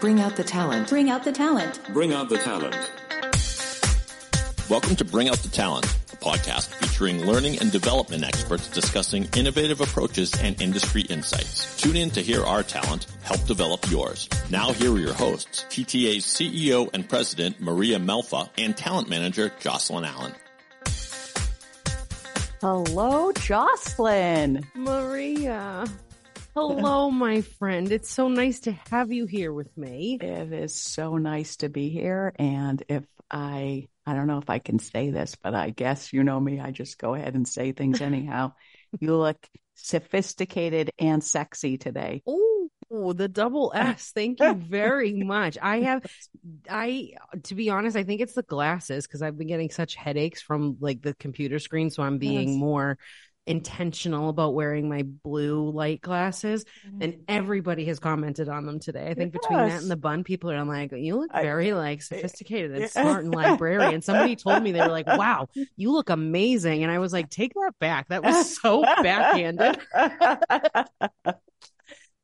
Bring out the talent. Bring out the talent. Bring out the talent. Welcome to Bring Out the Talent, a podcast featuring learning and development experts discussing innovative approaches and industry insights. Tune in to hear our talent help develop yours. Now here are your hosts, TTA's CEO and President Maria Melfa and Talent Manager Jocelyn Allen. Hello, Jocelyn. Maria. Hello, my friend. It's so nice to have you here with me. It is so nice to be here. And if I, I don't know if I can say this, but I guess you know me. I just go ahead and say things anyhow. you look sophisticated and sexy today. Oh, the double S. Thank you very much. I have, I, to be honest, I think it's the glasses because I've been getting such headaches from like the computer screen. So I'm being Yes. more intentional about wearing my blue light glasses mm-hmm. and everybody has commented on them today. I think between that and the bun, people are like, you look I- very like sophisticated and Yeah. smart and librarian. Somebody told me they were like, wow, you look amazing. And I was like, take that back. That was so backhanded.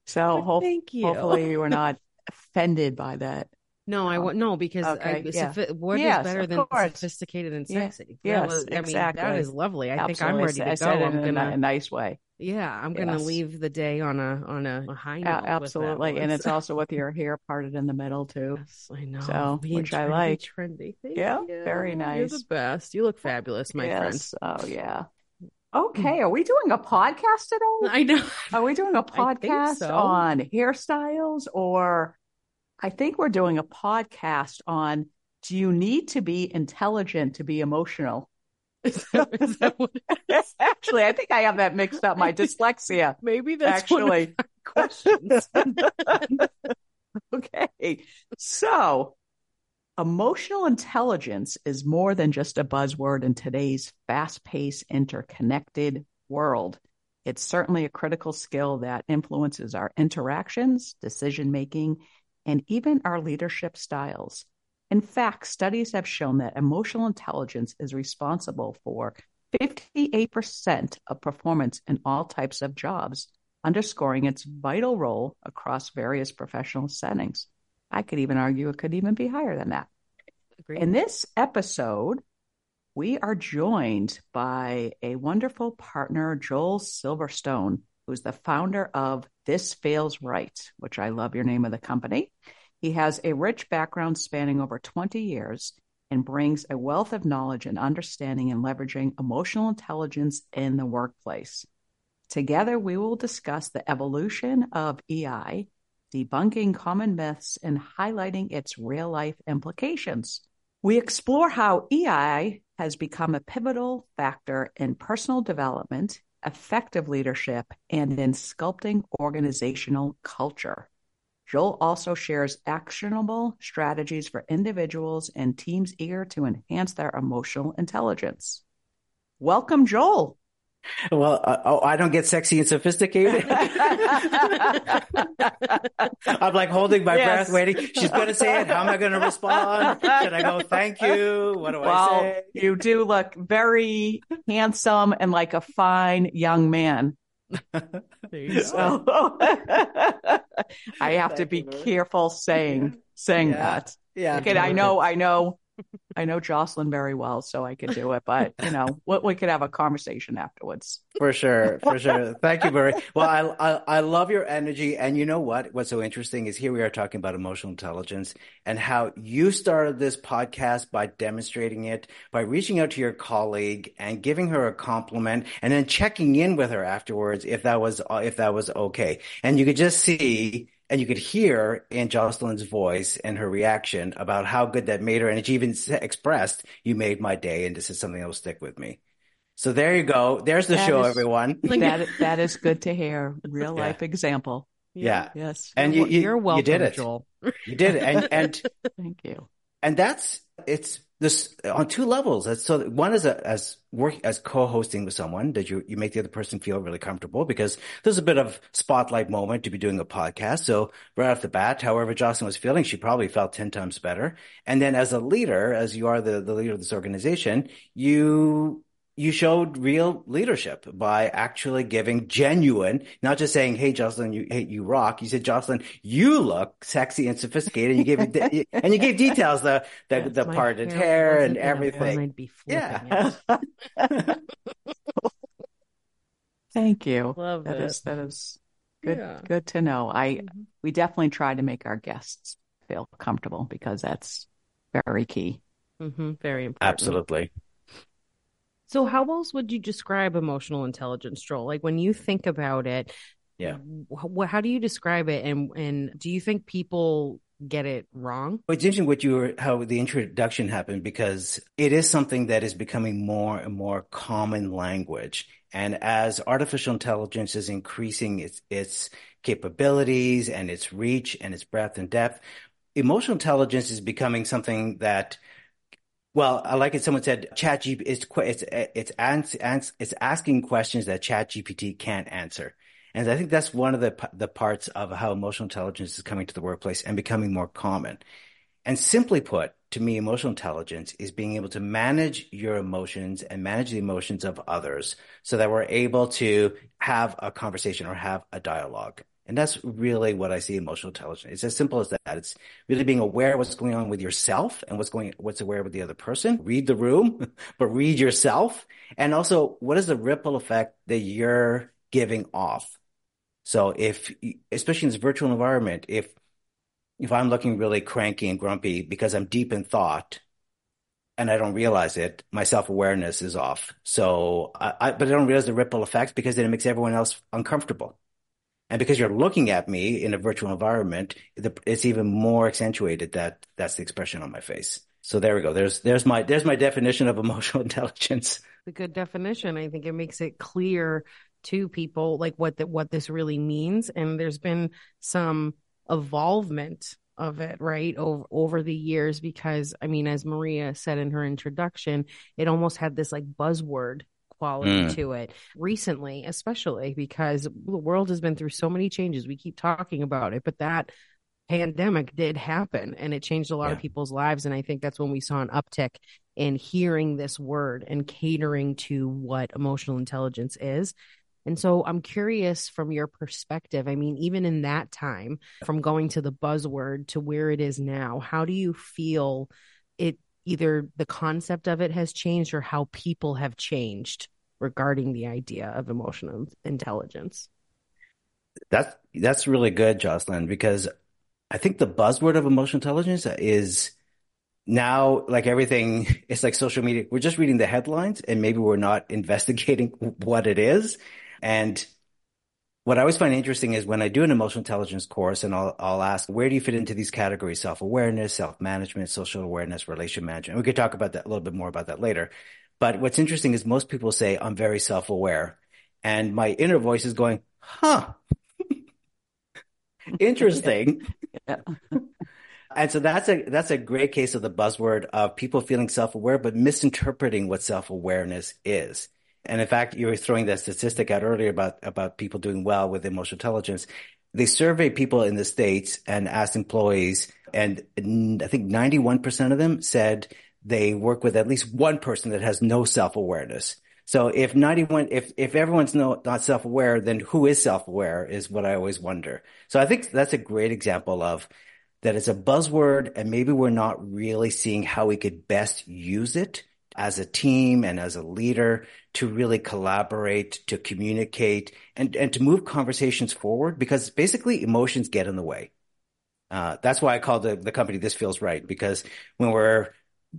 so hope, Thank you. hopefully you were not offended by that. No, I oh. would no because I, Okay, yeah. sophi- what is Yes, better than course. sophisticated and Yeah, sexy? That yes, was- I mean, exactly. that is lovely. I think I'm ready to said go. I'm in a, gonna, a nice way. yeah, I'm gonna leave the day on a on a, a high note. that absolutely. And it's also with your hair parted in the middle too. Yes, I know. So, Being which I trendy, like. Trendy. Thank Yeah, you. very You're nice. the best. You look fabulous, my friend. yes. Oh yeah. Mm. Okay. Are we doing a podcast today? I know. Are we doing a podcast so. on hairstyles or I think we're doing a podcast on do you need to be intelligent to be emotional? Is that, is that what, Actually, I think I have that mixed up. My dyslexia. maybe that's Actually. questions. okay. So, emotional intelligence is more than just a buzzword in today's fast paced, interconnected world. It's certainly a critical skill that influences our interactions, decision making, and even our leadership styles. In fact, studies have shown that emotional intelligence is responsible for 58% of performance in all types of jobs, underscoring its vital role across various professional settings. I could even argue it could even be higher than that. Agreed. In this episode, we are joined by a wonderful partner, Joel Silverstone, who's the founder of This Feels Right, which I love your name of the company. He has a rich background spanning over 20 years and brings a wealth of knowledge and understanding in leveraging emotional intelligence in the workplace. Together, we will discuss the evolution of EI, debunking common myths, and highlighting its real life implications. We explore how EI has become a pivotal factor in personal development, effective leadership, and in sculpting organizational culture. Joel also shares actionable strategies for individuals and teams eager to enhance their emotional intelligence. Welcome, Joel. Well, uh, oh, I don't get sexy and sophisticated. I'm like holding my Yes. breath, waiting. She's going to say it. How am I going to respond? Should I go, thank you? What do I say? you do look very handsome and like a fine young man. There you go. So I have to be careful saying saying Yeah. that. Yeah. Okay, I know, I know, I know Jocelyn very well, so I could do it. But you know, we, we could have a conversation afterwards. For sure, for sure. Thank you, Murray. Well, I, I I love your energy, and you know what? What's so interesting is here we are talking about emotional intelligence and how you started this podcast by demonstrating it, by reaching out to your colleague and giving her a compliment, and then checking in with her afterwards if that was if that was okay. And you could just see and you could hear in Jocelyn's voice and her reaction about how good that made her, and she even expressed, "You made my day, and this is something that will stick with me." So there you go. There's the That show, is- everyone. That that is good to hear. Real Yeah. life example. Yeah. Yes. And You're you, you, you're welcome, you did it. Joel. You did it. And, and, Thank you. and that's, it's this on two levels. So one is a, as work, as co-hosting with someone that you, you make the other person feel really comfortable because there's a bit of spotlight moment to be doing a podcast. So right off the bat, however Jocelyn was feeling, she probably felt 10 times better. And then as a leader, as you are the, the leader of this organization, you, you showed real leadership by actually giving genuine, not just saying, "Hey, Jocelyn, you hey, you rock." You said, "Jocelyn, you look sexy and sophisticated." And you gave it, and you gave details the the, the parted hair, hair and everything. yeah. Thank you. Love that it. Is, that is good. Yeah. Good to know. I Mhm. we definitely try to make our guests feel comfortable because that's very key. hmm Very important. Absolutely. So, how else would you describe emotional intelligence, Joel? Like when you think about it, Yeah. wh- how do you describe it? And and do you think people get it wrong? Well, It's interesting what you were, how the introduction happened because it is something that is becoming more and more common language. And as artificial intelligence is increasing its, its capabilities and its reach and its breadth and depth, emotional intelligence is becoming something that, well, I like it. Someone said chat G, it's, it's, it's, ans, it's asking questions that ChatGPT can't answer. And I think that's one of the the parts of how emotional intelligence is coming to the workplace and becoming more common. And simply put, to me, emotional intelligence is being able to manage your emotions and manage the emotions of others so that we're able to have a conversation or have a dialogue. And that's really what I see emotional intelligence. It's as simple as that. It's really being aware of what's going on with yourself and what's going, what's aware with the other person. Read the room, but read yourself. And also, what is the ripple effect that you're giving off? So if, especially in this virtual environment, if, if I'm looking really cranky and grumpy because I'm deep in thought and I don't realize it, my self-awareness is off. So I, I but I don't realize the ripple effects because then it makes everyone else uncomfortable. And because you're looking at me in a virtual environment, it's even more accentuated that that's the expression on my face. So there we go. There's, there's my, there's my definition of emotional intelligence. A good definition. I think it makes it clear to people like what that what this really means and there's been some evolvement of it right over over the years because i mean as maria said in her introduction it almost had this like buzzword quality mm. to it recently especially because the world has been through so many changes we keep talking about it but that pandemic did happen and it changed a lot yeah. of people's lives and i think that's when we saw an uptick in hearing this word and catering to what emotional intelligence is and so I'm curious from your perspective. I mean, even in that time, from going to the buzzword to where it is now, how do you feel either the concept of it has changed or how people have changed regarding the idea of emotional intelligence? That's that's really good, Jocelyn, because I think the buzzword of emotional intelligence is now like everything it's like social media we're just reading the headlines and maybe we're not investigating what it is and what I always find interesting is when I do an emotional intelligence course and I'll, I'll ask, where do you fit into these categories? Self-awareness, self-management, social awareness, relation management. We could talk about that a little bit more about that later. But what's interesting is most people say, I'm very self-aware. And my inner voice is going, huh, interesting. yeah. And so that's a, that's a great case of the buzzword of people feeling self-aware, but misinterpreting what self-awareness is. And in fact, you were throwing that statistic out earlier about, about people doing well with emotional intelligence. They surveyed people in the States and asked employees, and I think 91% of them said they work with at least one person that has no self-awareness. So if 91, if, if everyone's no, not self-aware, then who is self-aware is what I always wonder. So I think that's a great example of that it's a buzzword and maybe we're not really seeing how we could best use it as a team and as a leader to really collaborate, to communicate and, and to move conversations forward because basically emotions get in the way. Uh, that's why I call the, the company This Feels Right because when we're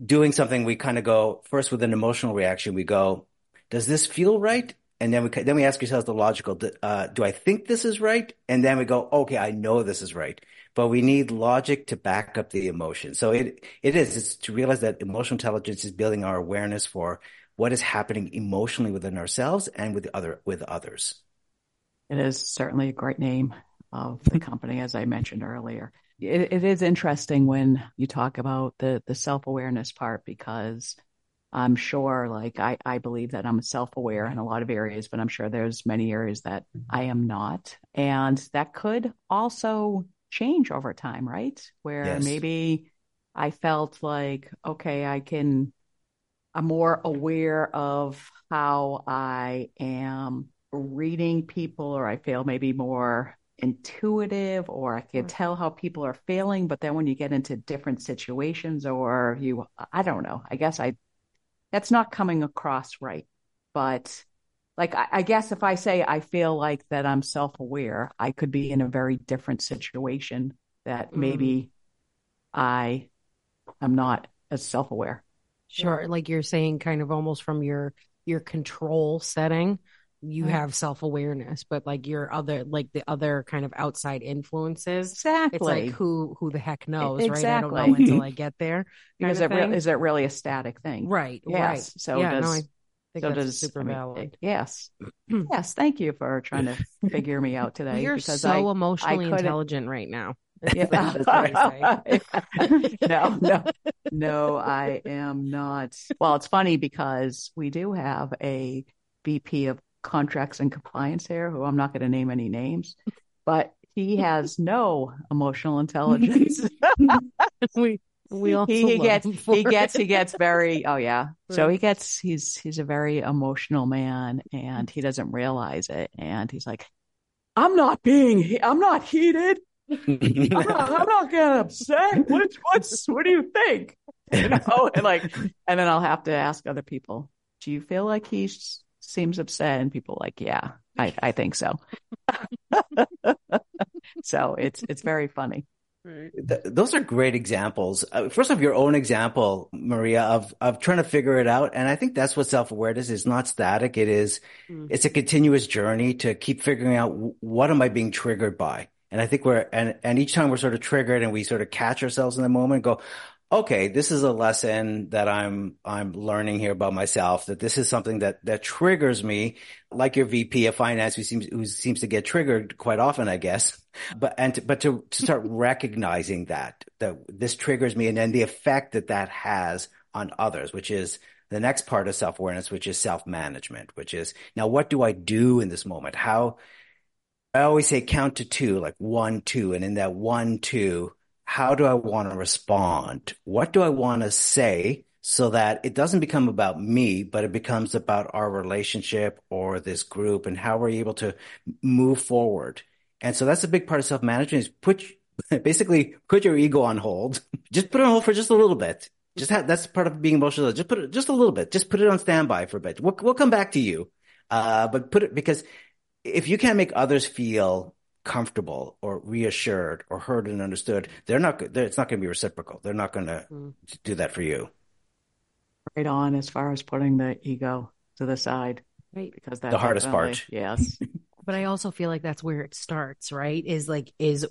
doing something, we kind of go first with an emotional reaction. We go, does this feel right? And then we, then we ask ourselves the logical, uh, do I think this is right? And then we go, okay, I know this is right but we need logic to back up the emotion. So it, it is, it's to realize that emotional intelligence is building our awareness for what is happening emotionally within ourselves and with other, with others. It is certainly a great name of the company, as I mentioned earlier. It, it is interesting when you talk about the, the self-awareness part because I'm sure, like, I, I believe that I'm self-aware in a lot of areas, but I'm sure there's many areas that I am not. And that could also change over time, right? Where Yes. maybe I felt like, okay, I can I'm more aware of how I am reading people, or I feel maybe more intuitive, or I can tell how people are feeling. But then when you get into different situations, or you, I don't know, I guess I, that's not coming across right. But like, I, I guess if I say I feel like that I'm self aware, I could be in a very different situation that maybe mm. I am not as self aware. Sure. Like you're saying, kind of almost from your your control setting, you Right. have self awareness, but like your other like the other kind of outside influences, Exactly. it's like who who the heck knows, right? I don't know until I get there. because it re- is it really a static thing? Right. Yes. Right. So yeah, does no, I think so does super I mean, valid. Yes. yes. Thank you for trying to figure me out today. You're because so I, emotionally couldn't- intelligent right now. Yeah. That's what I say. no, no, no, I am not. Well, it's funny because we do have a VP of contracts and compliance here who I'm not going to name any names, but he has no emotional intelligence. we we also he, he gets he gets he gets very oh yeah. So he gets he's he's a very emotional man and he doesn't realize it. And he's like i'm not being i'm not heated. I'm not, I'm not getting upset. What's what's what do you think? You know and like and then i'll have to ask other people do you feel like he seems upset? And people like yeah i i think so. So it's it's very funny Th- those are great examples. Uh, first off, your own example, Maria, of of trying to figure it out, and I think that's what self awareness is. Not static. It is. Mm. It's a continuous journey to keep figuring out w- what am I being triggered by. And I think we're and and each time we're sort of triggered and we sort of catch ourselves in the moment, and go, okay, this is a lesson that I'm I'm learning here about myself. That this is something that that triggers me, like your VP of finance, who seems who seems to get triggered quite often, I guess. But and to, but to, to start recognizing that that this triggers me, and then the effect that that has on others, which is the next part of self awareness, which is self management, which is now what do I do in this moment? How I always say count to two, like one, two. And in that one, two, how do I want to respond? What do I want to say so that it doesn't become about me, but it becomes about our relationship or this group and how we're able to move forward. And so that's a big part of self management is put, basically put your ego on hold. Just put it on hold for just a little bit. Just have, that's part of being emotional. Just put it, just a little bit. Just put it on standby for a bit. We'll, we'll come back to you. Uh, but put it because if you can't make others feel comfortable or reassured or heard and understood, they're not. They're, it's not going to be reciprocal. They're not going to Mm. do that for you. right on as far as putting the ego to the side Right. because that's The hardest part. Yes. But I also feel like that's where it starts, right? Is like is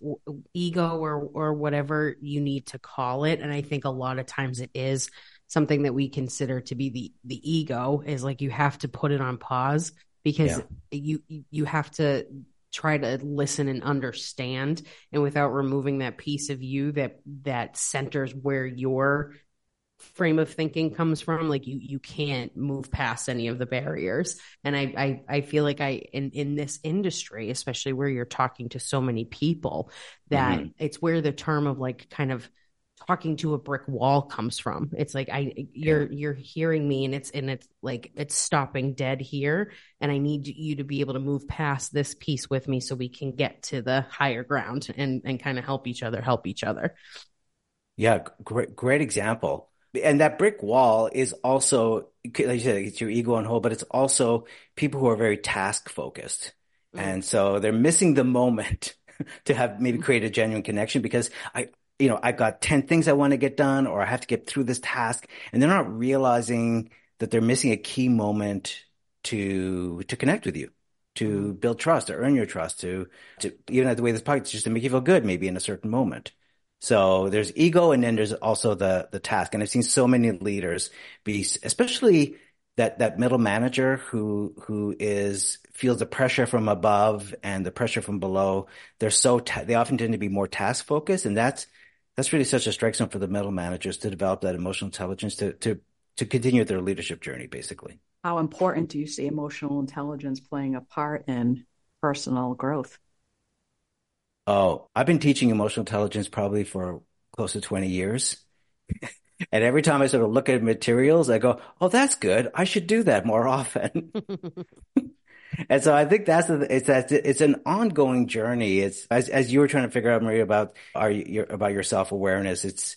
ego or or whatever you need to call it, and I think a lot of times it is something that we consider to be the the ego is like you have to put it on pause because you you have to try to listen and understand and without removing that piece of you that that centers where your frame of thinking comes from like you you can't move past any of the barriers. And I, I i feel like i in in this industry especially where you're talking to so many people that mm-hmm. it's where the term of like kind of talking to a brick wall comes from. It's like i you're you're hearing me and it's and it's like it's stopping dead here. And i need you to be able to move past this piece with me so we can get to the higher ground and and kind of help each other help each other. Yeah, great, great example. And that brick wall is also, like you said, it's your ego on hold, but it's also people who are very task focused. Mm-hmm. And so they're missing the moment to have maybe create a genuine connection because I, you know, I've got 10 things I want to get done or I have to get through this task and they're not realizing that they're missing a key moment to, to connect with you, to mm-hmm. build trust, to earn your trust, to, to even at the way this podcast, just to make you feel good maybe in a certain moment. So there's ego and then there's also the the task. And I've seen so many leaders be especially that that middle manager who who is feels the pressure from above and the pressure from below. They're so ta- they often tend to be more task focused and that's that's really such a strike zone for the middle managers to develop that emotional intelligence to to to continue their leadership journey basically. How important do you see emotional intelligence playing a part in personal growth? Oh, I've been teaching emotional intelligence probably for close to 20 years. And every time I sort of look at materials, I go, "Oh, that's good. I should do that more often." and so I think that's the, it's that it's an ongoing journey. It's as as you were trying to figure out, Maria, about are you about your self awareness. It's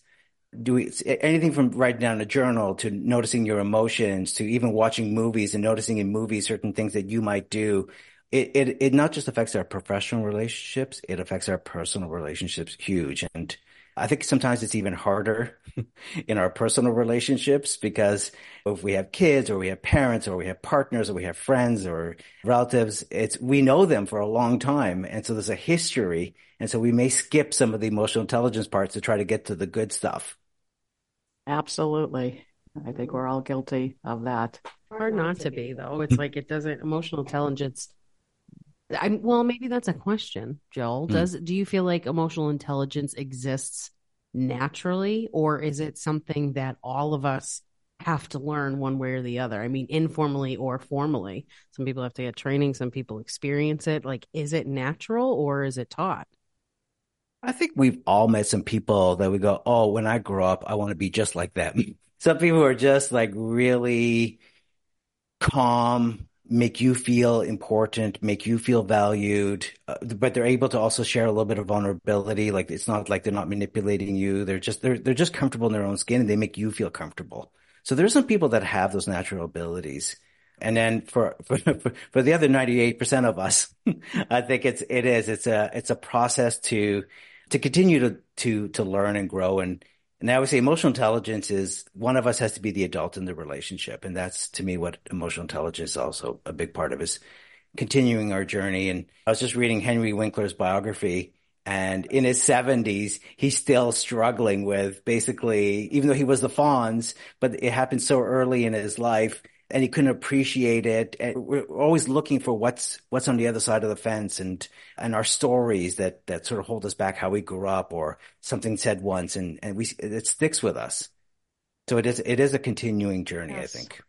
do we, anything from writing down a journal to noticing your emotions to even watching movies and noticing in movies certain things that you might do. It, it, it not just affects our professional relationships, it affects our personal relationships huge. And I think sometimes it's even harder in our personal relationships because if we have kids or we have parents or we have partners or we have friends or relatives, it's, we know them for a long time. And so there's a history. And so we may skip some of the emotional intelligence parts to try to get to the good stuff. Absolutely. I think we're all guilty of that. Hard not to be, though. It's like it doesn't, emotional intelligence. I well, maybe that's a question, Joel. Hmm. Does do you feel like emotional intelligence exists naturally, or is it something that all of us have to learn one way or the other? I mean, informally or formally. Some people have to get training, some people experience it. Like, is it natural or is it taught? I think we've all met some people that we go, oh, when I grow up, I want to be just like them. some people are just like really calm, make you feel important, make you feel valued, uh, but they're able to also share a little bit of vulnerability. Like it's not like they're not manipulating you. They're just they're they're just comfortable in their own skin and they make you feel comfortable. So there's some people that have those natural abilities. And then for, for, for the other 98% of us, I think it's, it is, it's a, it's a process to to continue to to to learn and grow and and I would say emotional intelligence is one of us has to be the adult in the relationship. And that's to me what emotional intelligence is also a big part of is continuing our journey. And I was just reading Henry Winkler's biography and in his seventies, he's still struggling with basically, even though he was the Fonz, but it happened so early in his life and he couldn't appreciate it. And we're always looking for what's what's on the other side of the fence, and and our stories that that sort of hold us back, how we grew up, or something said once, and and we it sticks with us. So it is it is a continuing journey, yes. I think.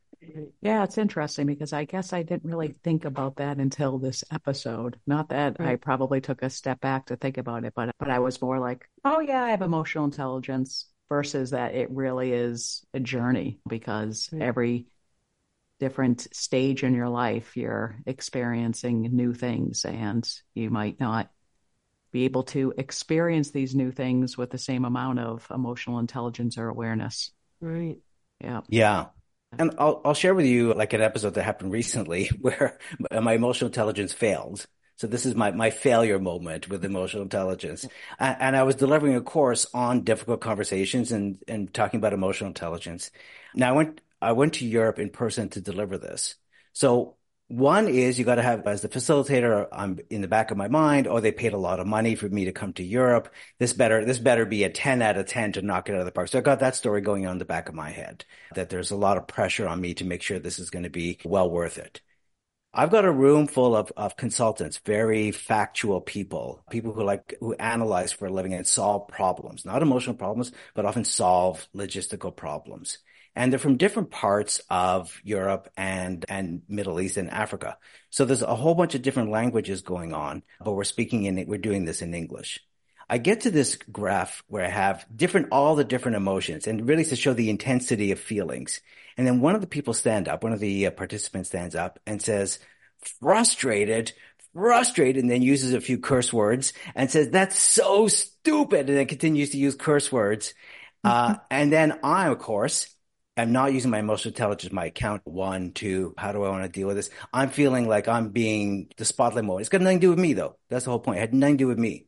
Yeah, it's interesting because I guess I didn't really think about that until this episode. Not that right. I probably took a step back to think about it, but but I was more like, oh yeah, I have emotional intelligence versus that it really is a journey because right. every different stage in your life, you're experiencing new things, and you might not be able to experience these new things with the same amount of emotional intelligence or awareness. Right. Yeah. Yeah. And I'll, I'll share with you like an episode that happened recently where my emotional intelligence failed. So this is my, my failure moment with emotional intelligence. And I was delivering a course on difficult conversations and, and talking about emotional intelligence. Now I went I went to Europe in person to deliver this. So one is you got to have as the facilitator i'm in the back of my mind oh they paid a lot of money for me to come to europe. This better this better be a 10 out of 10 to knock it out of the park. So i got that story going on in the back of my head that there's a lot of pressure on me to make sure this is going to be well worth it. I've got a room full of, of consultants, very factual people, people who like, who analyze for a living and solve problems, not emotional problems, but often solve logistical problems and they're from different parts of Europe and and Middle East and Africa. So there's a whole bunch of different languages going on, but we're speaking in we're doing this in English. I get to this graph where I have different all the different emotions and really to show the intensity of feelings. And then one of the people stand up, one of the uh, participants stands up and says, "Frustrated." Frustrated, and then uses a few curse words and says, That's so stupid. And then continues to use curse words. Uh, mm-hmm. and then I, of course, I'm not using my emotional intelligence, my account one, two, how do I want to deal with this? I'm feeling like I'm being the spotlight mode. It's got nothing to do with me though. That's the whole point. It had nothing to do with me.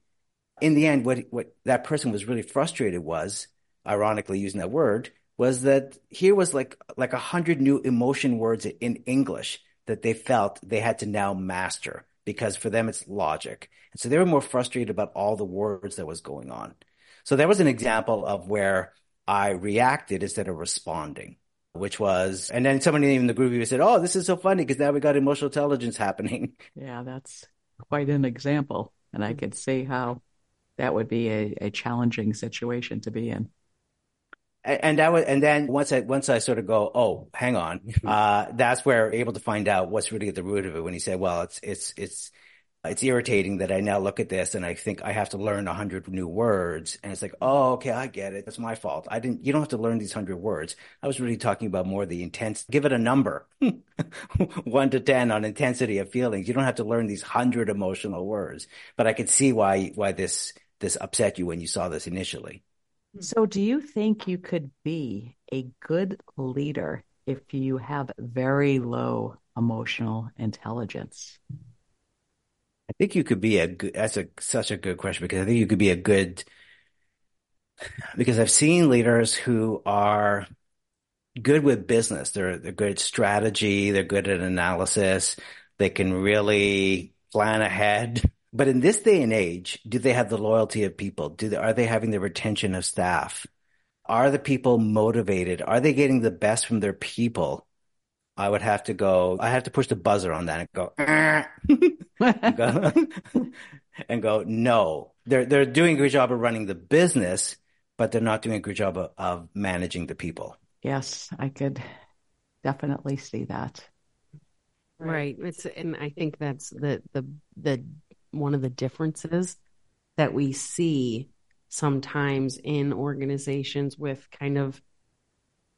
In the end, what, what that person was really frustrated was, ironically using that word, was that here was like, like a hundred new emotion words in English that they felt they had to now master because for them it's logic. And so they were more frustrated about all the words that was going on. So that was an example of where I reacted instead of responding, which was, and then somebody in the group even said, Oh, this is so funny because now we got emotional intelligence happening. Yeah, that's quite an example. And I could see how that would be a, a challenging situation to be in. And that was, and then once I, once I sort of go, oh, hang on, uh, that's where able to find out what's really at the root of it when he said, well, it's, it's, it's, it's irritating that I now look at this and I think I have to learn a hundred new words. And it's like, oh, okay, I get it. That's my fault. I didn't, you don't have to learn these hundred words. I was really talking about more the intense, give it a number, one to 10 on intensity of feelings. You don't have to learn these hundred emotional words, but I could see why, why this, this upset you when you saw this initially. So do you think you could be a good leader if you have very low emotional intelligence? I think you could be a good, that's a, such a good question because I think you could be a good, because I've seen leaders who are good with business. They're, they're good at strategy. They're good at analysis. They can really plan ahead. But in this day and age, do they have the loyalty of people? Do they, are they having the retention of staff? Are the people motivated? Are they getting the best from their people? I would have to go, I have to push the buzzer on that and go, eh. and go, and go, no, they're, they're doing a good job of running the business, but they're not doing a good job of, of managing the people. Yes, I could definitely see that. Right. It's, and I think that's the, the, the, one of the differences that we see sometimes in organizations with kind of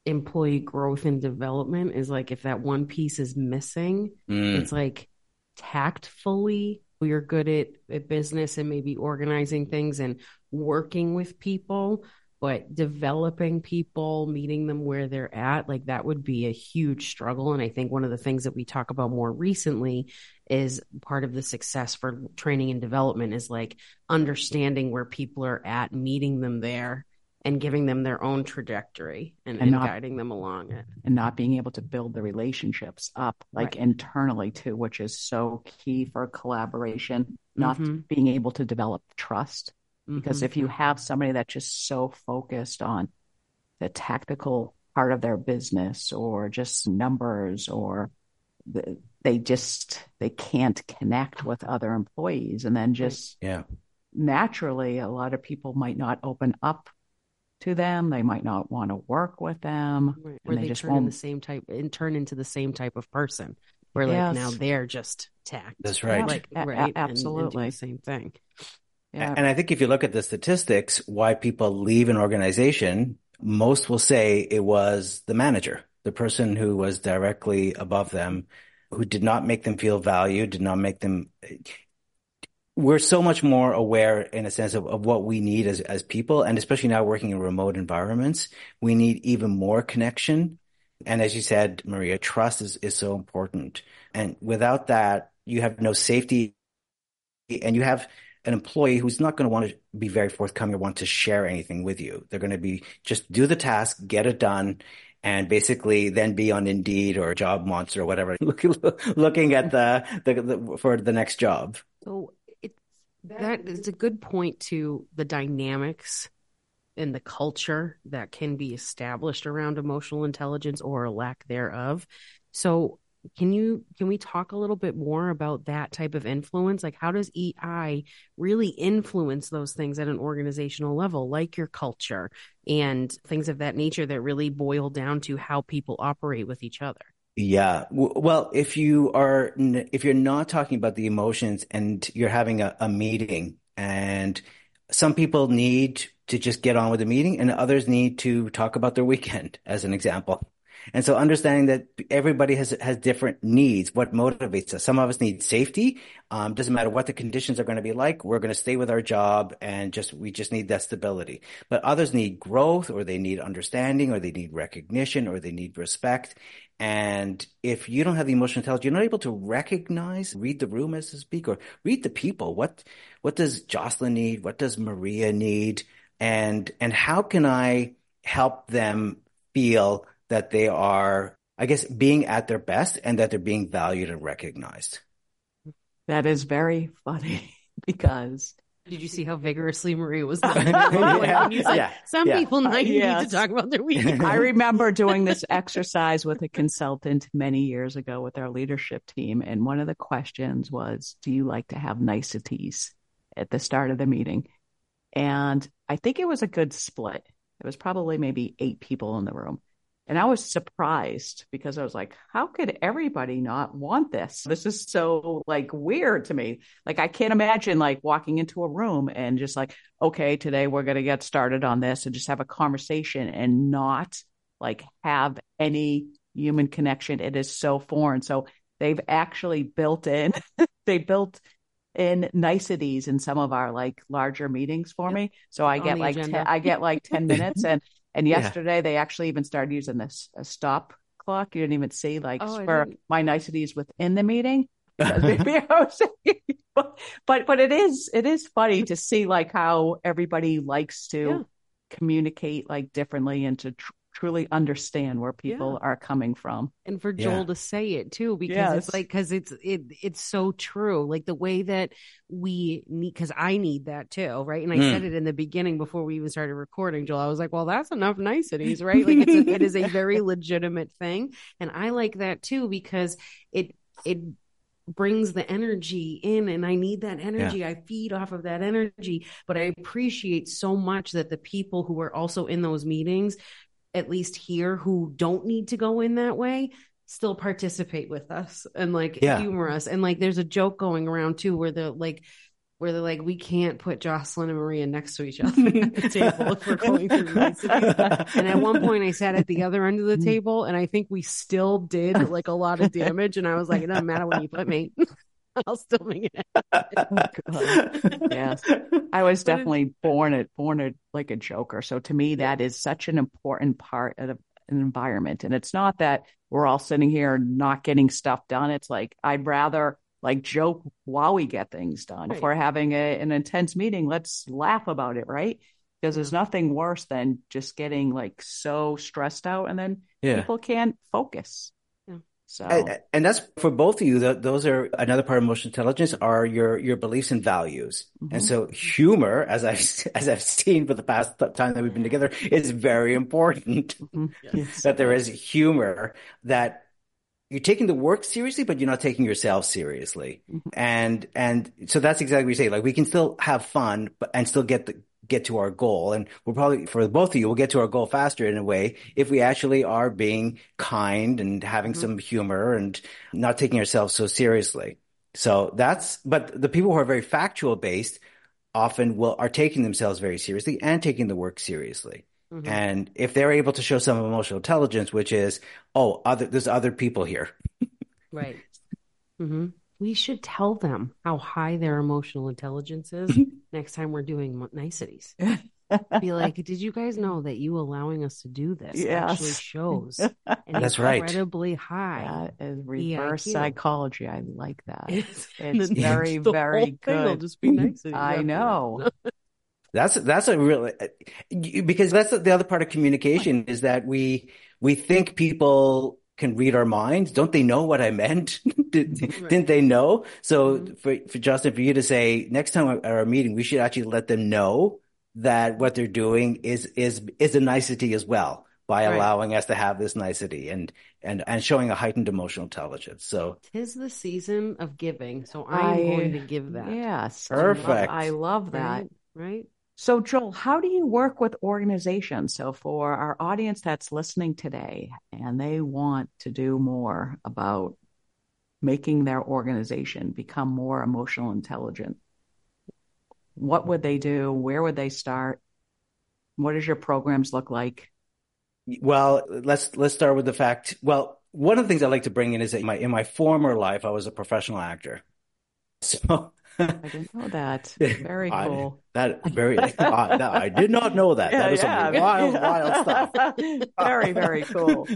employee growth and development is like if that one piece is missing, mm. it's like tactfully we're good at, at business and maybe organizing things and working with people, but developing people, meeting them where they're at, like that would be a huge struggle. And I think one of the things that we talk about more recently is part of the success for training and development is like understanding where people are at, meeting them there and giving them their own trajectory and, and, and not, guiding them along it and not being able to build the relationships up like right. internally too which is so key for collaboration not mm-hmm. being able to develop trust because mm-hmm. if you have somebody that's just so focused on the tactical part of their business or just numbers or the, they just they can't connect with other employees and then just yeah naturally a lot of people might not open up to them. They might not want to work with them. Right. Or they, they, just turn won't... in the same type and turn into the same type of person. Where like yes. now they're just tact. That's right. Like a- right. A- absolutely. And, and the same thing. Yeah. And I think if you look at the statistics, why people leave an organization, most will say it was the manager, the person who was directly above them, who did not make them feel valued, did not make them we're so much more aware in a sense of, of what we need as, as people. And especially now working in remote environments, we need even more connection. And as you said, Maria, trust is, is so important. And without that, you have no safety and you have an employee who's not going to want to be very forthcoming or want to share anything with you. They're going to be just do the task, get it done, and basically then be on Indeed or Job Monster or whatever, looking at the, the, the for the next job. So that is a good point to the dynamics and the culture that can be established around emotional intelligence or a lack thereof. So can you can we talk a little bit more about that type of influence like how does ei really influence those things at an organizational level like your culture and things of that nature that really boil down to how people operate with each other yeah. Well, if you are, if you're not talking about the emotions and you're having a, a meeting and some people need to just get on with the meeting and others need to talk about their weekend as an example. And so understanding that everybody has has different needs, what motivates us. Some of us need safety. Um, doesn't matter what the conditions are going to be like. We're going to stay with our job and just we just need that stability. But others need growth, or they need understanding, or they need recognition, or they need respect. And if you don't have the emotional intelligence, you're not able to recognize, read the room as to speak, or read the people. What what does Jocelyn need? What does Maria need? And and how can I help them feel that they are, I guess, being at their best and that they're being valued and recognized? That is very funny because did you see how vigorously Maria was yeah, when you said yeah, some yeah. people might yes. need to talk about their weekend? I remember doing this exercise with a consultant many years ago with our leadership team, and one of the questions was, "Do you like to have niceties at the start of the meeting?" And I think it was a good split. It was probably maybe eight people in the room, And I was surprised because I was like, how could everybody not want this? This is so like weird to me. Like, I can't imagine like walking into a room and just like, okay, today we're going to get started on this and just have a conversation and not like have any human connection. It is so foreign. So they've actually built in, they built in niceties in some of our like larger meetings for me. So I get like, ten, I get like 10 minutes and and yesterday yeah. they actually even started using this a stop clock. You didn't even see like oh, for my niceties within the meeting. but but it is it is funny to see like how everybody likes to yeah. communicate like differently and to tr- truly understand where people yeah. are coming from and for joel yeah. to say it too because yes. it's like because it's it it's so true like the way that we need because i need that too right and i mm. said it in the beginning before we even started recording joel i was like well that's enough niceties right like it's a, it is a very legitimate thing and i like that too because it it brings the energy in and I need that energy. Yeah. I feed off of that energy, but I appreciate so much that the people who are also in those meetings at least here who don't need to go in that way still participate with us and like yeah. humor us. And like there's a joke going around too where they're like where they're like, we can't put Jocelyn and Maria next to each other at the table if we're going through And at one point I sat at the other end of the mm. table and I think we still did like a lot of damage. And I was like, it doesn't matter where you put me. I'll still make it oh, yes. I was definitely born it born it like a joker. So to me, that is such an important part of an environment. And it's not that we're all sitting here not getting stuff done. It's like I'd rather like joke while we get things done. Right. If we're having a, an intense meeting, let's laugh about it, right? Because there's mm-hmm. nothing worse than just getting like so stressed out and then yeah. people can't focus. So, and, and, that's for both of you. those are another part of emotional intelligence are your your beliefs and values. Mm-hmm. And so, humor, as I've as I've seen for the past time that we've been together, is very important. Mm-hmm. Yes. that there is humor that you're taking the work seriously, but you're not taking yourself seriously. Mm-hmm. And and so that's exactly what you say. Like we can still have fun, but and still get the get to our goal. And we'll probably, for both of you, we'll get to our goal faster in a way if we actually are being kind and having mm-hmm. some humor and not taking ourselves so seriously. So that's, but the people who are very factual based often will, are taking themselves very seriously and taking the work seriously. Mm-hmm. And if they're able to show some emotional intelligence, which is, oh, other, there's other people here. right. Mm-hmm we should tell them how high their emotional intelligence is next time we're doing niceties. Be like, did you guys know that you allowing us to do this yes. actually shows an That's incredibly right. high that is reverse EIQ. psychology. I like that. It's, it's very, very good. just be nice. I know. That's that's a real uh, because that's the other part of communication is that we we think people can read our minds. Don't they know what I meant? Did, right. Didn't they know? So mm-hmm. for, for Jocelyn, for you to say next time at our meeting, we should actually let them know that what they're doing is, is, is a nicety as well by right. allowing us to have this nicety and, and, and showing a heightened emotional intelligence. So tis the season of giving. So I'm I, going to give that. Yes. Perfect. I love, I love that. Right. right? So, Joel, how do you work with organizations? So, for our audience that's listening today and they want to do more about making their organization become more emotional intelligent, what would they do? Where would they start? What does your programs look like? Well, let's let's start with the fact. Well, one of the things I like to bring in is that in my in my former life, I was a professional actor. So I didn't know that. Very cool. I, that very. I, I, did not know that. Yeah, that was yeah. some wild, wild stuff. very, very cool.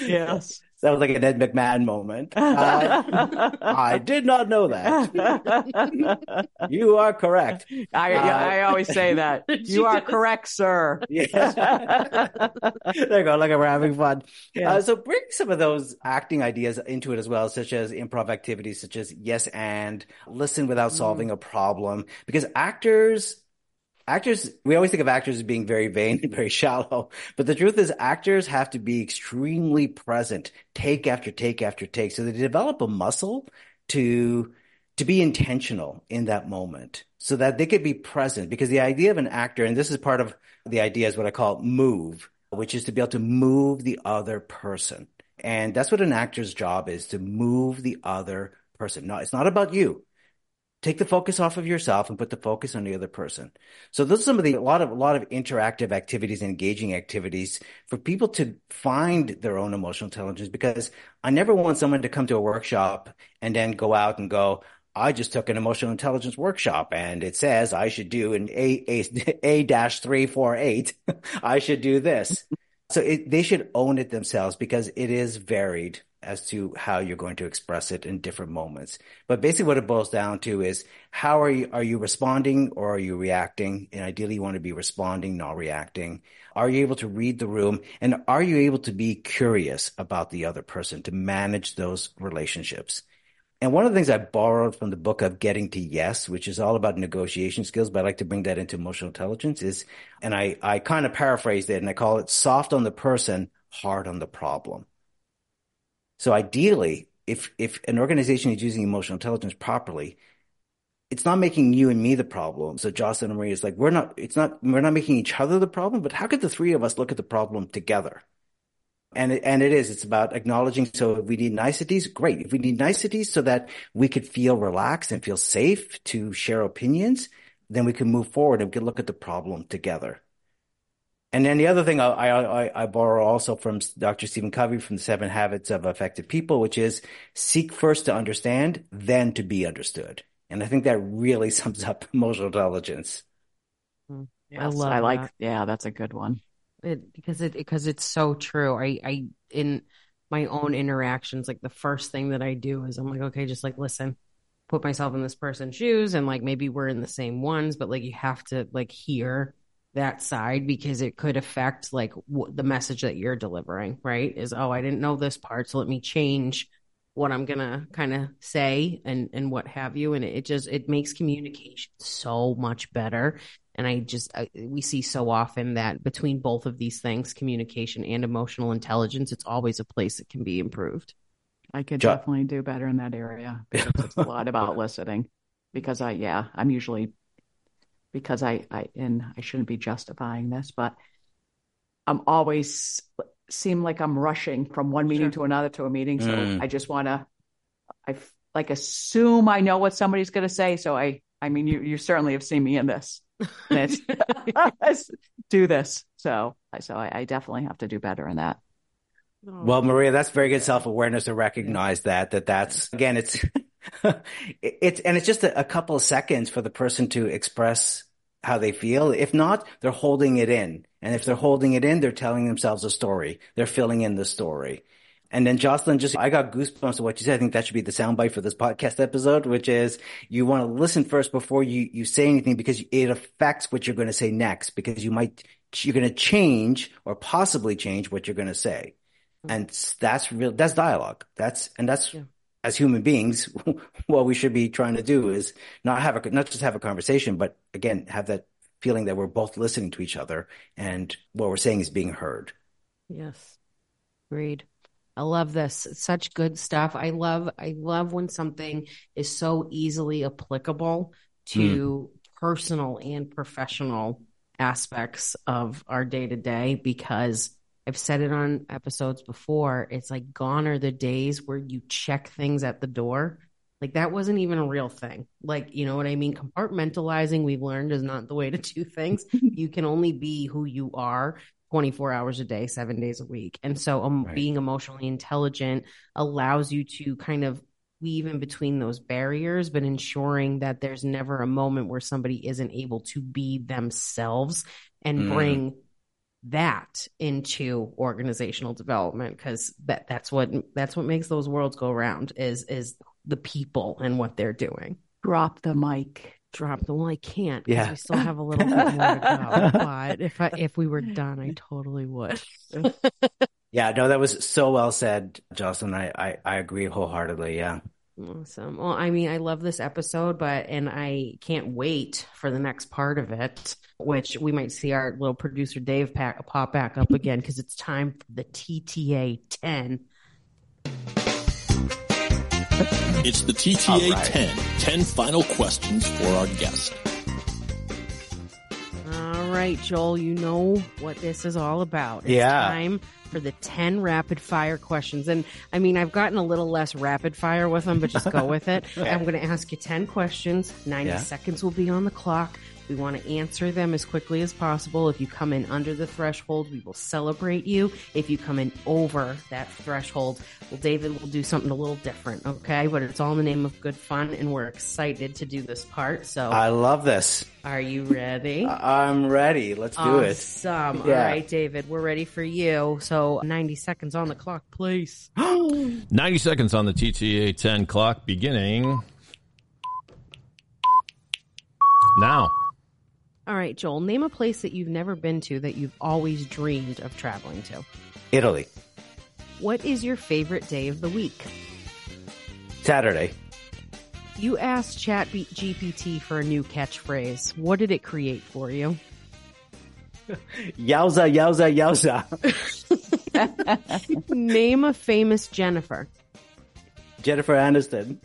Yes. That was like an Ed McMahon moment. Uh, I did not know that. you are correct. I, uh, I always say that. You are correct, sir. Yes. there you go. Like we're having fun. Yeah. Uh, so bring some of those acting ideas into it as well, such as improv activities, such as yes and listen without solving mm. a problem, because actors actors, we always think of actors as being very vain and very shallow, but the truth is actors have to be extremely present, take after take after take. So they develop a muscle to, to be intentional in that moment so that they could be present because the idea of an actor, and this is part of the idea is what I call move. which is to be able to move the other person. And that's what an actor's job is to move the other person. No, it's not about you. Take the focus off of yourself and put the focus on the other person. So those are some of the a lot of a lot of interactive activities engaging activities for people to find their own emotional intelligence because I never want someone to come to a workshop and then go out and go, I just took an emotional intelligence workshop and it says I should do an A, A, A dash three, four, eight. I should do this. so it, they should own it themselves because it is varied as to how you're going to express it in different moments. But basically what it boils down to is how are you, are you responding or are you reacting? And ideally you want to be responding, not reacting. Are you able to read the room? And are you able to be curious about the other person to manage those relationships? And one of the things I borrowed from the book of Getting to Yes, which is all about negotiation skills, but I like to bring that into emotional intelligence is, and I, I kind of paraphrased it and I call it soft on the person, hard on the problem. So ideally, if, if an organization is using emotional intelligence properly, it's not making you and me the problem. So Jocelyn and Maria is like, we're not, it's not, we're not making each other the problem, but how could the three of us look at the problem together? And it, and it is, it's about acknowledging. So if we need niceties, great. If we need niceties so that we could feel relaxed and feel safe to share opinions, then we can move forward and we can look at the problem together. And then the other thing I, I, I borrow also from Dr. Stephen Covey from the Seven Habits of Effective People, which is seek first to understand, then to be understood. And I think that really sums up emotional intelligence. Hmm. Yes, I love. I like. That. Yeah, that's a good one. It because it because it's so true. I I in my own interactions, like the first thing that I do is I'm like, okay, just like listen, put myself in this person's shoes, and like maybe we're in the same ones, but like you have to like hear that side because it could affect like w- the message that you're delivering. Right? Is oh, I didn't know this part, so let me change what I'm gonna kind of say and and what have you, and it, it just it makes communication so much better and I just, I, we see so often that between both of these things, communication and emotional intelligence, it's always a place that can be improved. I could jo- definitely do better in that area because it's a lot about listening. Because I, yeah, I'm usually, because I, I, and I shouldn't be justifying this, but I'm always seem like I'm rushing from one meeting sure. to another to a meeting. So mm. I just want to, I like assume I know what somebody's going to say. So I, I mean, you, you certainly have seen me in this. do this. So, so I, I, definitely have to do better in that. Well, Maria, that's very good self awareness to recognize that, that that's again, it's, it's, and it's just a, a couple of seconds for the person to express how they feel. If not, they're holding it in. And if they're holding it in, they're telling themselves a story. They're filling in the story. And then Jocelyn, just I got goosebumps to what you said. I think that should be the soundbite for this podcast episode, which is you want to listen first before you you say anything because it affects what you're going to say next. Because you might you're going to change or possibly change what you're going to say, mm-hmm. and that's real. That's dialogue. That's and that's. Yeah. As human beings, what we should be trying to do is not have a not just have a conversation, but again have that feeling that we're both listening to each other and what we're saying is being heard. Yes, agreed. I love this. It's such good stuff. I love I love when something is so easily applicable to mm. personal and professional aspects of our day to day because I've said it on episodes before. It's like gone are the days where you check things at the door. Like that wasn't even a real thing. Like, you know what I mean? Compartmentalizing, we've learned, is not the way to do things. you can only be who you are 24 hours a day, seven days a week. And so um, right. being emotionally intelligent allows you to kind of weave in between those barriers, but ensuring that there's never a moment where somebody isn't able to be themselves and mm. bring that into organizational development because that that's what that's what makes those worlds go around is is the people and what they're doing. Drop the mic. Drop the well i can't because yeah. we still have a little bit more to go but if i if we were done i totally would. Yeah no that was so well said jocelyn. I i, I agree wholeheartedly yeah Awesome. Well, I mean, I love this episode, but and I can't wait for the next part of it, which we might see our little producer Dave pack, pop back up again because it's time for the TTA 10. It's the TTA right. 10. 10 final questions for our guest. Right, Joel, you know what this is all about. It's Yeah. time for the 10 rapid fire questions. And I mean, I've gotten a little less rapid fire with them, but just go with it. I'm going to ask you 10 questions. 90 Yeah. seconds will be on the clock. We want to answer them as quickly as possible. If you come in under the threshold, we will celebrate you. If you come in over that threshold, well, David will do something a little different, okay? But it's all in the name of good fun, and we're excited to do this part. So, I love this. are you ready? I'm ready. Let's do it. Awesome. Yeah. All right, David, we're ready for you. So 90 seconds on the clock, please. 90 seconds on the TTA 10 clock beginning now. All right, Joel, name a place that you've never been to that you've always dreamed of traveling to. Italy. What is your favorite day of the week? Saturday. You asked ChatGPT for a new catchphrase. What did it create for you? Yowza, yowza, yowza. Name a famous Jennifer. Jennifer Aniston.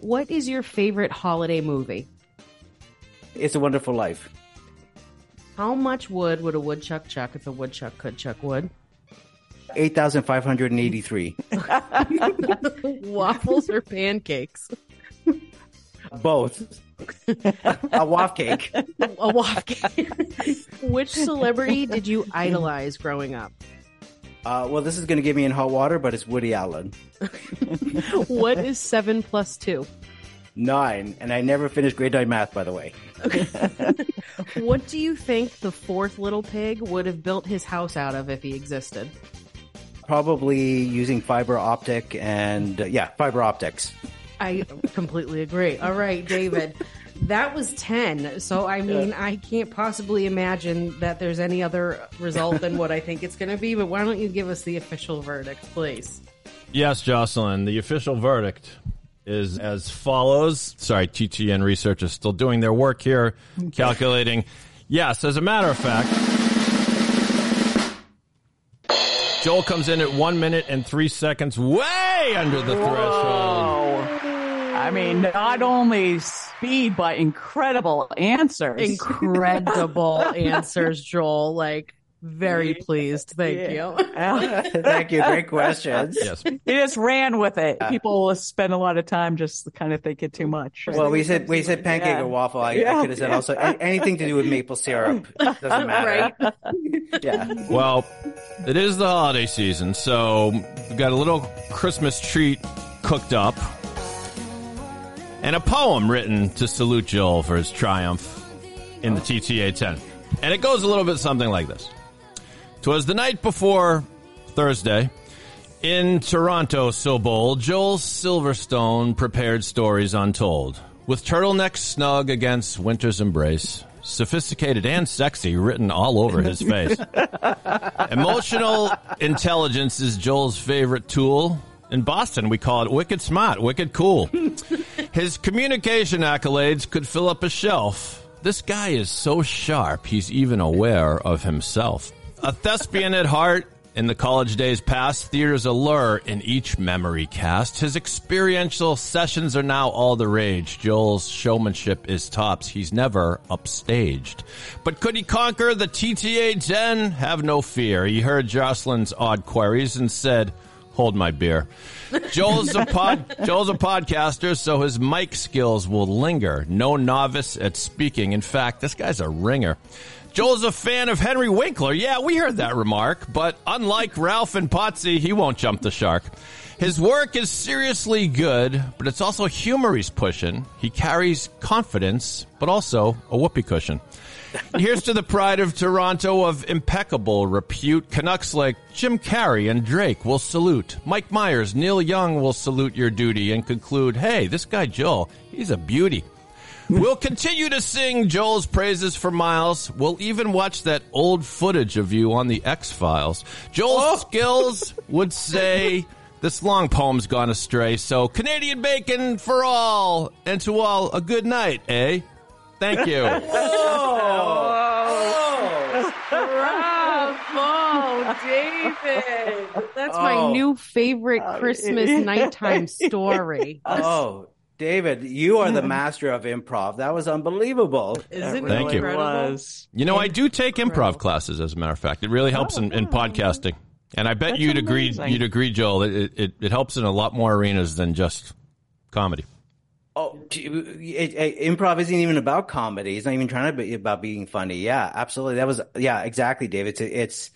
What is your favorite holiday movie? It's a Wonderful Life. How much wood would a woodchuck chuck if a woodchuck could chuck wood? 8,583. Waffles or pancakes? Both. a waff cake. a waff cake. Which celebrity did you idolize growing up? Uh, well, this is going to get me in hot water, but it's Woody Allen. What is seven plus two? Nine. And I never finished grade nine math, by the way. What do you think the fourth little pig would have built his house out of if he existed? Probably using fiber optic and, uh, yeah, fiber optics. I completely agree. All right, David. That was 10. So, I mean, I can't possibly imagine that there's any other result than what I think it's going to be. But why don't you give us the official verdict, please? Yes, Jocelyn, the official verdict is as follows. Sorry, TTN research is still doing their work here, calculating. Yes, as a matter of fact, Joel comes in at one minute and three seconds, way under the threshold. Oh, I mean, not only speed, but incredible answers. Incredible answers, Joel. Like, very pleased. Thank you. Thank you. Great questions. Yes. He just ran with it. Uh, People spend a lot of time just kind of thinking too much. Well, we said we said pancake Yeah. or waffle. I, I could have said also anything to do with maple syrup. Doesn't matter. Right? Yeah. Well, it is the holiday season, so we've got a little Christmas treat cooked up and a poem written to salute Joel for his triumph in the TTA 10. And it goes a little bit something like this. Twas the night before Thursday. In Toronto, so bold, Joel Silverstone prepared stories untold. With turtlenecks snug against winter's embrace, sophisticated and sexy written all over his face. Emotional intelligence is Joel's favorite tool. In Boston, we call it wicked smart, wicked cool. His communication accolades could fill up a shelf. This guy is so sharp, he's even aware of himself. A thespian at heart, in the college days past, theater's allure in each memory cast. His experiential sessions are now all the rage. Joel's showmanship is tops. He's never upstaged. But could he conquer the TTA 10? Have no fear. He heard Jocelyn's odd queries and said, Hold my beer. Joel's a pod, Joel's a podcaster, so his mic skills will linger. No novice at speaking. In fact, this guy's a ringer. Joel's a fan of Henry Winkler. Yeah, we heard that remark, but unlike Ralph and Potsy, he won't jump the shark. His work is seriously good, but it's also humor he's pushing. He carries confidence, but also a whoopee cushion. Here's to the pride of Toronto of impeccable repute. Canucks like Jim Carrey and Drake will salute. Mike Myers, Neil Young will salute your duty and conclude, hey, this guy Joel, he's a beauty. We'll continue to sing Joel's praises for miles. We'll even watch that old footage of you on the X Files. Joel's skills would say this long poem's gone astray. So Canadian bacon for all, and to all a good night, eh? Thank you. Bravo, David. That's my Oh. new favorite Christmas nighttime story. Oh, David, you are the master of improv. That was unbelievable. Isn't That it Thank you. incredible? was. You know, I do take improv classes, as a matter of fact. It really helps in, in oh, podcasting. And I bet That's you'd agree. You'd agree, Joel. It, it it helps in a lot more arenas than just comedy. Oh, it, it, improv isn't even about comedy. It's not even trying to be about being funny. Yeah, absolutely. That was yeah, exactly, David. It's, it's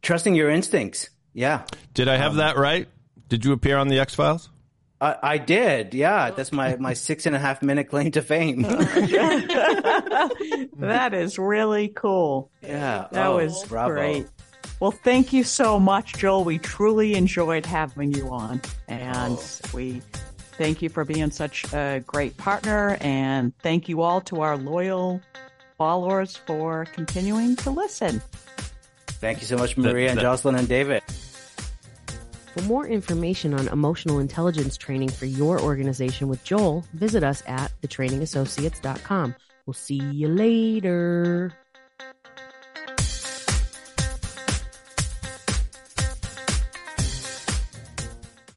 trusting your instincts. Yeah, Did I have that right? Did you appear on the X Files? I, I did. Yeah, oh. that's my my six and a half minute claim to fame. that is really cool. yeah, That Oh, was bravo. great. Well, thank you so much, Joel. We truly enjoyed having you on. And oh. we thank you for being such a great partner. And thank you all to our loyal followers for continuing to listen. Thank you so much, Maria and Jocelyn and David. For more information on emotional intelligence training for your organization with Joel, visit us at thetrainingassociates.com. We'll see you later.